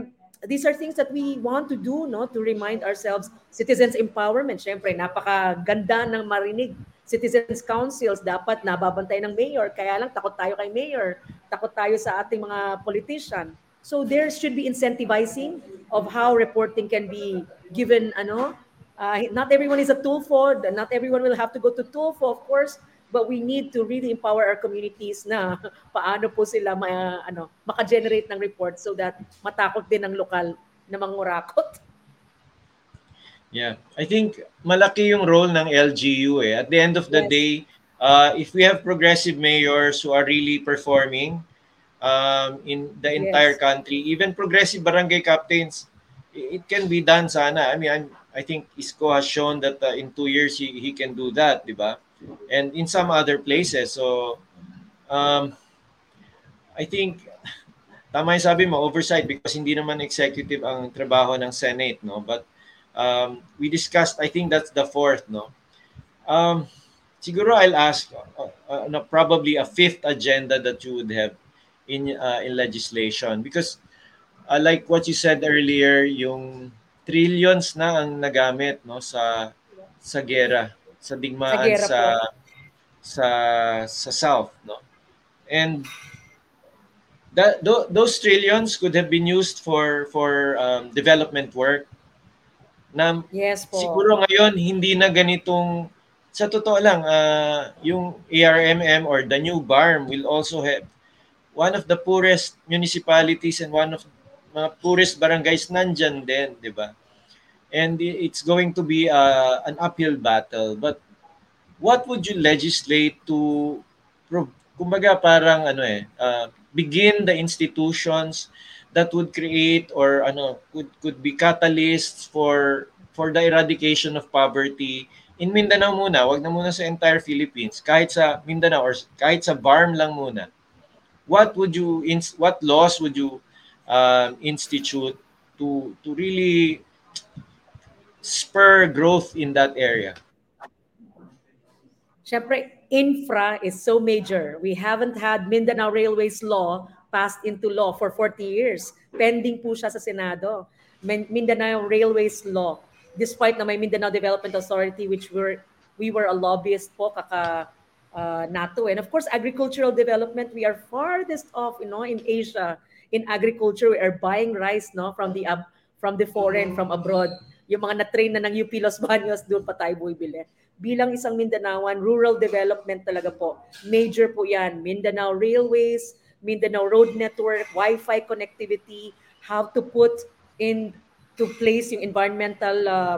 these are things that we want to do no to remind ourselves citizens empowerment syempre napakaganda ng marinig citizens councils dapat nababantay ng mayor kaya lang takot tayo kay mayor takot tayo sa ating mga politician so there should be incentivizing of how reporting can be given ano Uh, not everyone is a Tulfo. Not everyone will have to go to Tulfo, of course. But we need to really empower our communities na paano po sila ma, ano, maka-generate ng report so that matakot din ang lokal na mangurakot. Yeah, I think malaki yung role ng LGU eh. At the end of the Yes. day, uh, if we have progressive mayors who are really performing, um, in the entire Yes. country. Even progressive barangay captains, it can be done sana. I mean, I'm, I think Isko has shown that uh, in two years he, he can do that, di ba? And in some other places. So, um, I think tama yung sabi mo, oversight because hindi naman executive ang trabaho ng Senate, no? But um, we discussed, I think that's the fourth, no? Um, siguro I'll ask, uh, uh, no, probably a fifth agenda that you would have in uh, in legislation because uh, like what you said earlier, yung trillions na ang nagamit no sa sa gera, sa digmaan Sa sa sa sa south, no? And that tho- those trillions could have been used for for um, development work na Yes po. siguro ngayon hindi na ganitong sa totoo lang ah, yung ARMM or the new BARM will also have one of the poorest municipalities and one of mga poorest barangays nandyan din, di ba? And it's going to be uh, an uphill battle. But what would you legislate to, kumbaga parang ano eh, uh, begin the institutions that would create or ano could could be catalysts for for the eradication of poverty in Mindanao muna, wag na muna sa entire Philippines, kahit sa Mindanao or kahit sa BARM lang muna. What would you what laws would you um, institute to to really spur growth in that area? Siyempre, infra is so major. We haven't had Mindanao Railways Law passed into law for 40 years. Pending po siya sa Senado. Mindanao Railways Law. Despite na may Mindanao Development Authority which were we were a lobbyist po kaka uh, NATO. And of course, agricultural development, we are farthest off, you know, in Asia. In agriculture, we are buying rice, no, from the ab- from the foreign, from abroad. Yung mga na-train na ng UP Los Baños, doon pa tayo bumibili. Bilang isang Mindanaoan, rural development talaga po. Major po yan. Mindanao Railways, Mindanao Road Network, Wi-Fi connectivity, how to put in to place yung environmental uh,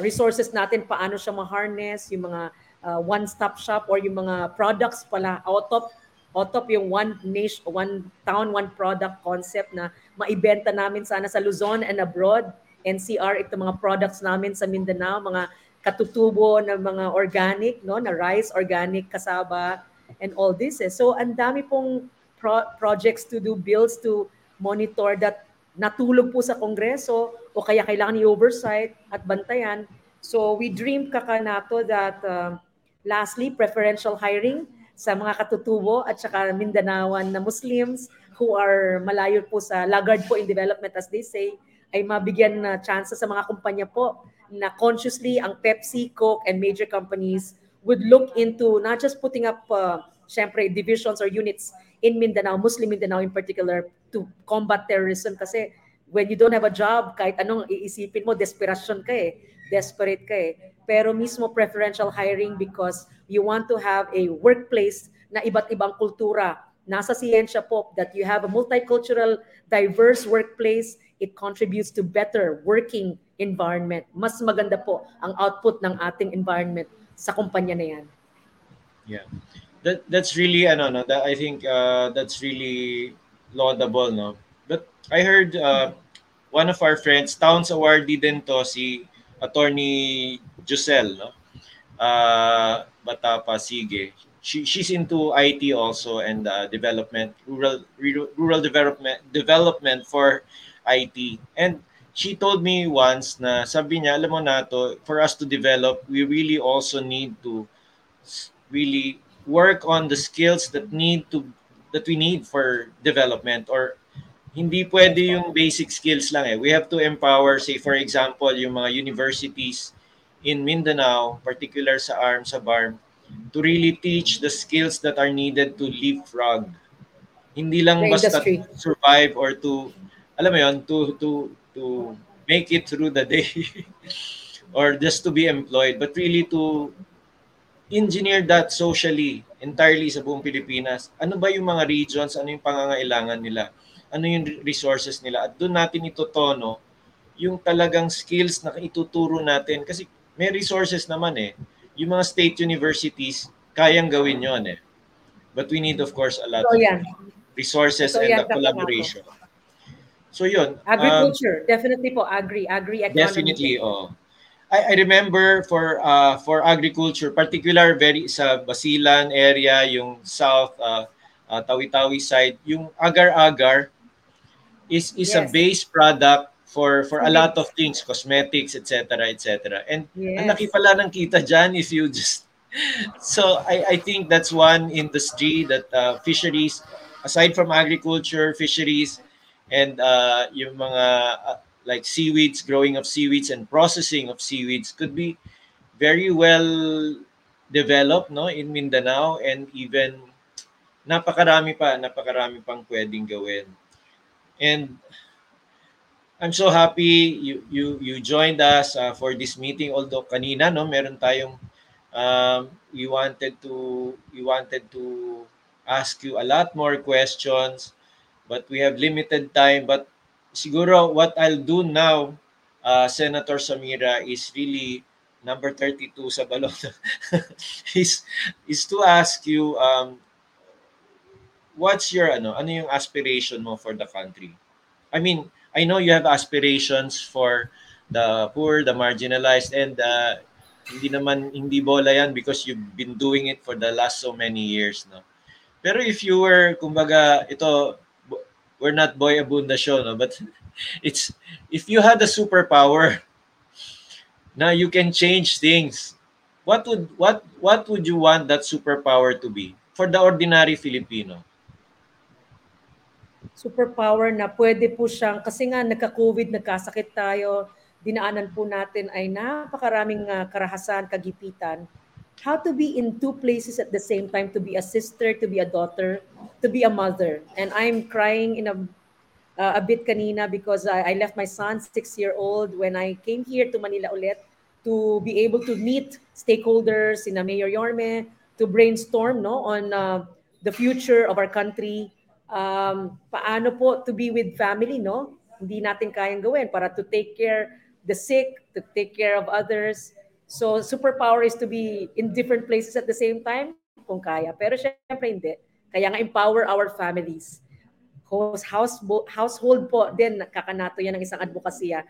resources natin, paano siya ma-harness, yung mga uh, one-stop shop or yung mga products pala, out of, out of yung one nation, one town, one product concept na maibenta namin sana sa Luzon and abroad. NCR, ito mga products namin sa Mindanao, mga katutubo ng mga organic, no, na rice, organic, kasaba, and all this. Eh. So, ang dami pong pro- projects to do, bills to monitor that natulog po sa Kongreso o kaya kailangan i-oversight at bantayan. So, we dream kakanato that uh, lastly, preferential hiring sa mga katutubo at saka Mindanaoan na Muslims who are malayo po sa laggard po in development as they say, ay mabigyan na chance sa mga kumpanya po na consciously ang Pepsi, Coke, and major companies would look into not just putting up, uh, syempre, divisions or units in Mindanao, Muslim Mindanao in particular, to combat terrorism kasi when you don't have a job, kahit anong iisipin mo, desperation ka eh. Desperate ka eh. Pero mismo preferential hiring because you want to have a workplace na iba't ibang kultura. Nasa siyensya po that you have a multicultural, diverse workplace it contributes to better working environment. Mas maganda po ang output ng ating environment sa kumpanya na yan. Yeah. That that's really ano no that I think uh, that's really laudable no. But I heard uh, one of our friends Towns awardee din to si Attorney Giselle no. Uh, bata pa sige. She she's into IT also and uh, development rural rural development development for IT. And she told me once na sabi niya, alam mo na to, for us to develop, we really also need to really work on the skills that need to that we need for development or hindi pwede yung basic skills lang eh. We have to empower, say for example, yung mga universities in Mindanao, particular sa ARM, sa BARM, to really teach the skills that are needed to leapfrog. Hindi lang The basta industry. to survive or to alam mo yon to to to make it through the day. [laughs] Or just to be employed but really to engineer that socially entirely sa buong Pilipinas. Ano ba yung mga regions? Ano yung pangangailangan nila? Ano yung resources nila? At doon natin itotono yung talagang skills na ituturo natin. Kasi may resources naman eh. Yung mga state universities kayang gawin yon eh. But we need of course a lot So of resources So, and the tama collaboration. So yun. um, Agriculture, definitely po, agri, agri-economy. Definitely, oh. I, I remember for uh, for agriculture, particular very sa Basilan area, yung south uh, uh, Tawi-Tawi side, yung agar-agar is is a Yes. base product for for a lot of things, cosmetics, etc., etc. And Yes. ang laki pala ng kita diyan if you just so I I think that's one industry that uh, fisheries aside from agriculture, fisheries and uh, yung mga uh, like seaweeds, growing of seaweeds and processing of seaweeds could be very well developed no in Mindanao and even napakarami pa, napakarami pang pwedeng gawin. And I'm so happy you you you joined us uh, for this meeting although kanina no meron tayong um, we wanted to we wanted to ask you a lot more questions but we have limited time. But siguro what I'll do now uh, Senator Samira is really number 32 sa balon. [laughs] Is is to ask you um what's your ano ano yung aspiration mo for the country? I mean I know you have aspirations for the poor the marginalized and uh, hindi naman hindi bola yan because you've been doing it for the last so many years no? Pero if you were kumbaga ito we're not boy abunda show no but [laughs] it's if you had a superpower now you can change things what would what what would you want that superpower to be for the ordinary Filipino superpower na pwede po siyang, kasi nga nagka-COVID, nagkasakit tayo, dinaanan po natin ay napakaraming ah, karahasan, kagipitan. How to be in two places at the same time, to be a sister, to be a daughter, to be a mother. And I'm crying in a uh, a bit kanina because I, I left my son, six-year-old, when I came here to Manila ulit to be able to meet stakeholders, in Mayor Yorme, to brainstorm no on uh, the future of our country. Um, paano po to be with family, no? Hindi natin kayang gawin para to take care the sick, to take care of others. So superpower is to be in different places at the same time kung kaya. Pero syempre hindi. Kaya nga empower our families house, house, household po din kakanato yan ng isang advokasya.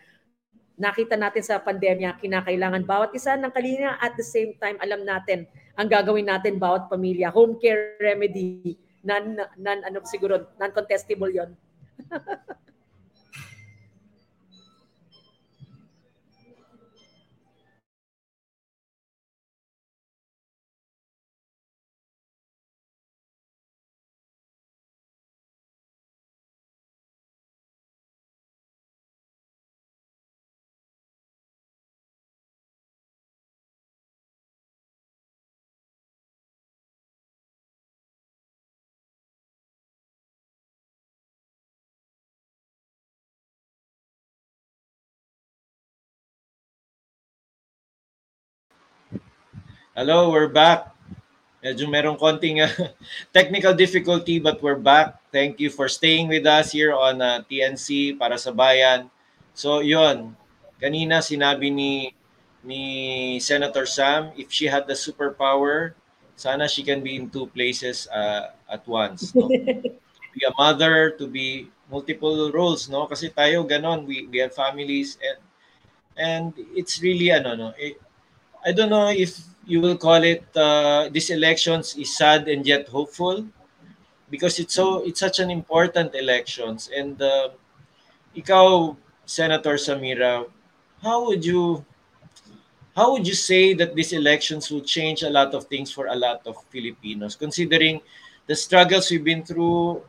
Nakita natin sa pandemya, kinakailangan bawat isa ng kalinga at the same time alam natin ang gagawin natin bawat pamilya. Home care remedy, non, non ano siguro, non-contestable yon. [laughs] Hello, we're back. Medyo merong konting uh, [laughs] technical difficulty but we're back. Thank you for staying with us here on uh, TNC para sa bayan. So, yon. Kanina sinabi ni ni Senator Sam, if she had the superpower, sana she can be in two places uh, at once. No? to [laughs] be a mother, to be multiple roles, no? Kasi tayo ganon, we, we have families and and it's really ano no, eh, I don't know if you will call it uh, these elections is sad and yet hopeful because it's so it's such an important elections. And uh, ikaw Senator Samira how would you how would you say that these elections will change a lot of things for a lot of Filipinos considering the struggles we've been through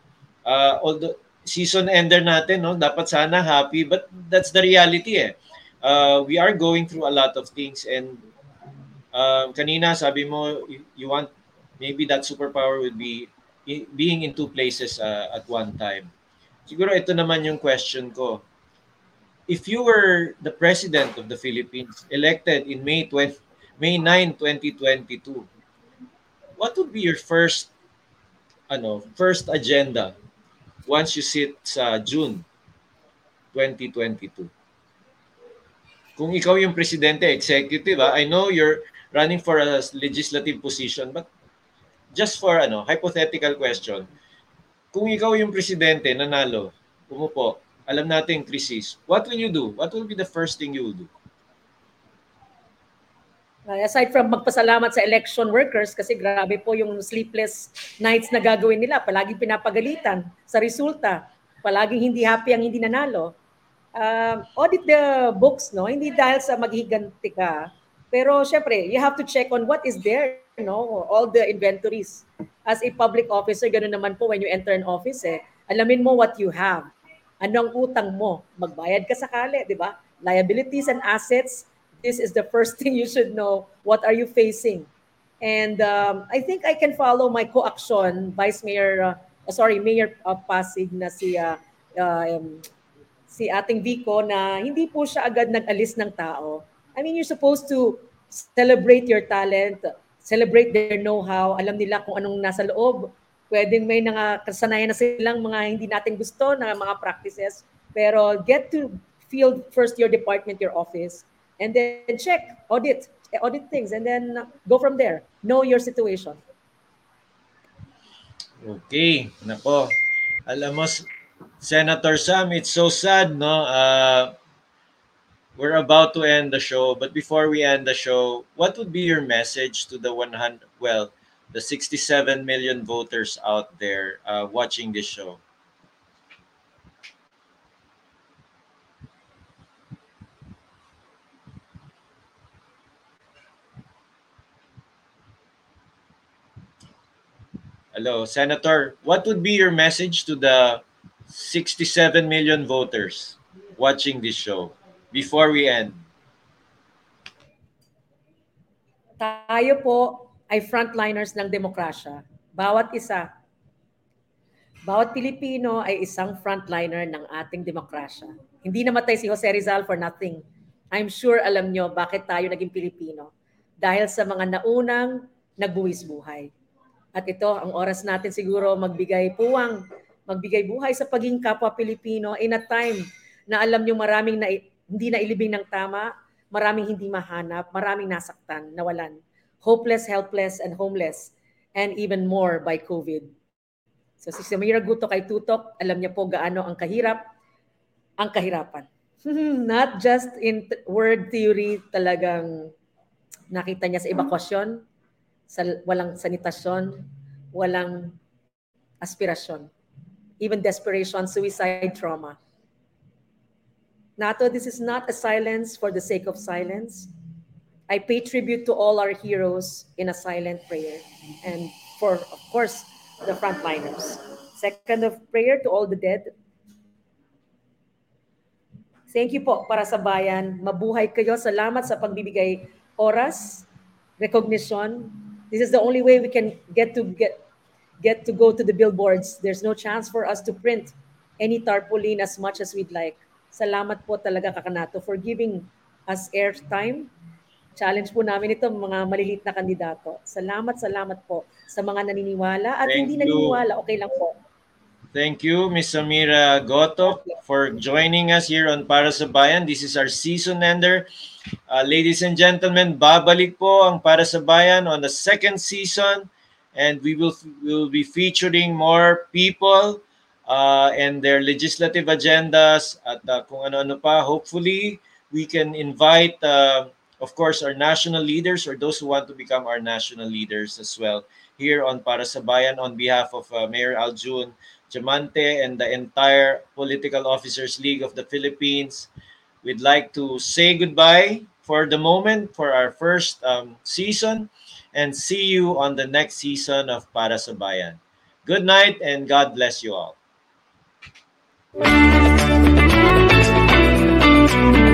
uh, although season ender natin no? Dapat sana happy but that's the reality eh. Uh, we are going through a lot of things and um, kanina sabi mo you, you want maybe that superpower would be being in two places uh, at one time. Siguro ito naman yung question ko. If you were the president of the Philippines elected in May 20, May 9, 2022, what would be your first ano, first agenda once you sit sa June 2022? Kung ikaw yung presidente, executive, ah, I know you're running for a legislative position, but just for ano, hypothetical question, kung ikaw yung presidente, nanalo, umupo, alam natin crisis, what will you do? What will be the first thing you will do? Aside from magpasalamat sa election workers kasi grabe po yung sleepless nights na gagawin nila, palaging pinapagalitan sa resulta, palaging hindi happy ang hindi nanalo. Uh, audit the books, no? Hindi dahil sa maghiganti ka, pero syempre, you have to check on what is there, no? All the inventories. As a public officer, ganun naman po when you enter an office, eh, alamin mo what you have. Ano ang utang mo? Magbayad ka sakali, di ba? Liabilities and assets, this is the first [laughs] thing you should know. What are you facing? And um, I think I can follow my co-action, Vice Mayor, uh, sorry, Mayor of Pasig na si, uh, uh, um, si ating Vico na hindi po siya agad nag-alis ng tao I mean, you're supposed to celebrate your talent, celebrate their know-how, alam nila kung anong nasa loob. Pwedeng may nakasanayan na silang mga hindi natin gusto na mga practices. Pero get to field first your department, your office, and then check, audit, audit things, and then go from there. Know your situation. Okay, nako. Alam mo, Senator Sam, it's so sad, no? Uh, we're about to end the show, but before we end the show, what would be your message to the 100, well, the 67 million voters out there uh, watching this show? Hello, Senator. What would be your message to the 67 million voters watching this show? Before we end? Tayo po ay frontliners ng demokrasya. Bawat isa, bawat Pilipino ay isang frontliner ng ating demokrasya. Hindi namatay si Jose Rizal for nothing. I'm sure alam nyo bakit tayo naging Pilipino. Dahil sa mga naunang nagbuwis buhay. At ito, ang oras natin siguro magbigay puwang, magbigay buhay sa paging kapwa Pilipino in a time na alam nyo maraming na hindi na ilibing ng tama, maraming hindi mahanap, maraming nasaktan, nawalan. Hopeless, helpless, and homeless. And even more by COVID. So si Samira Guto kay Tutok, alam niya po gaano ang kahirap, ang kahirapan. [laughs] Not just in word theory, talagang nakita niya sa evakuasyon, sa walang sanitasyon, walang aspirasyon, even desperation, suicide, trauma. Nato, this is not a silence for the sake of silence. I pay tribute to all our heroes in a silent prayer. And for, of course, the frontliners. Second of prayer to all the dead. Thank you po para sa bayan. Mabuhay kayo. Salamat sa pagbibigay oras, recognition. This is the only way we can get to get get to go to the billboards. There's no chance for us to print any tarpaulin as much as we'd like. Salamat po talaga Kakanato for giving us airtime. Challenge po namin ito mga malilit na kandidato. Salamat, salamat po sa mga naniniwala at Thank hindi you. naniniwala, okay lang po. Thank you, Ms. Samira Goto, for joining us here on Para sa Bayan. This is our season ender. Uh, ladies and gentlemen, babalik po ang Para sa Bayan on the second season and we will, we will be featuring more people uh, and their legislative agendas at uh, kung ano-ano pa. Hopefully, we can invite, uh, of course, our national leaders or those who want to become our national leaders as well here on Para sa Bayan on behalf of uh, Mayor Aljun Jamante and the entire Political Officers League of the Philippines. We'd like to say goodbye for the moment for our first um, season and see you on the next season of Para sa Bayan. Good night and God bless you all. Thank you.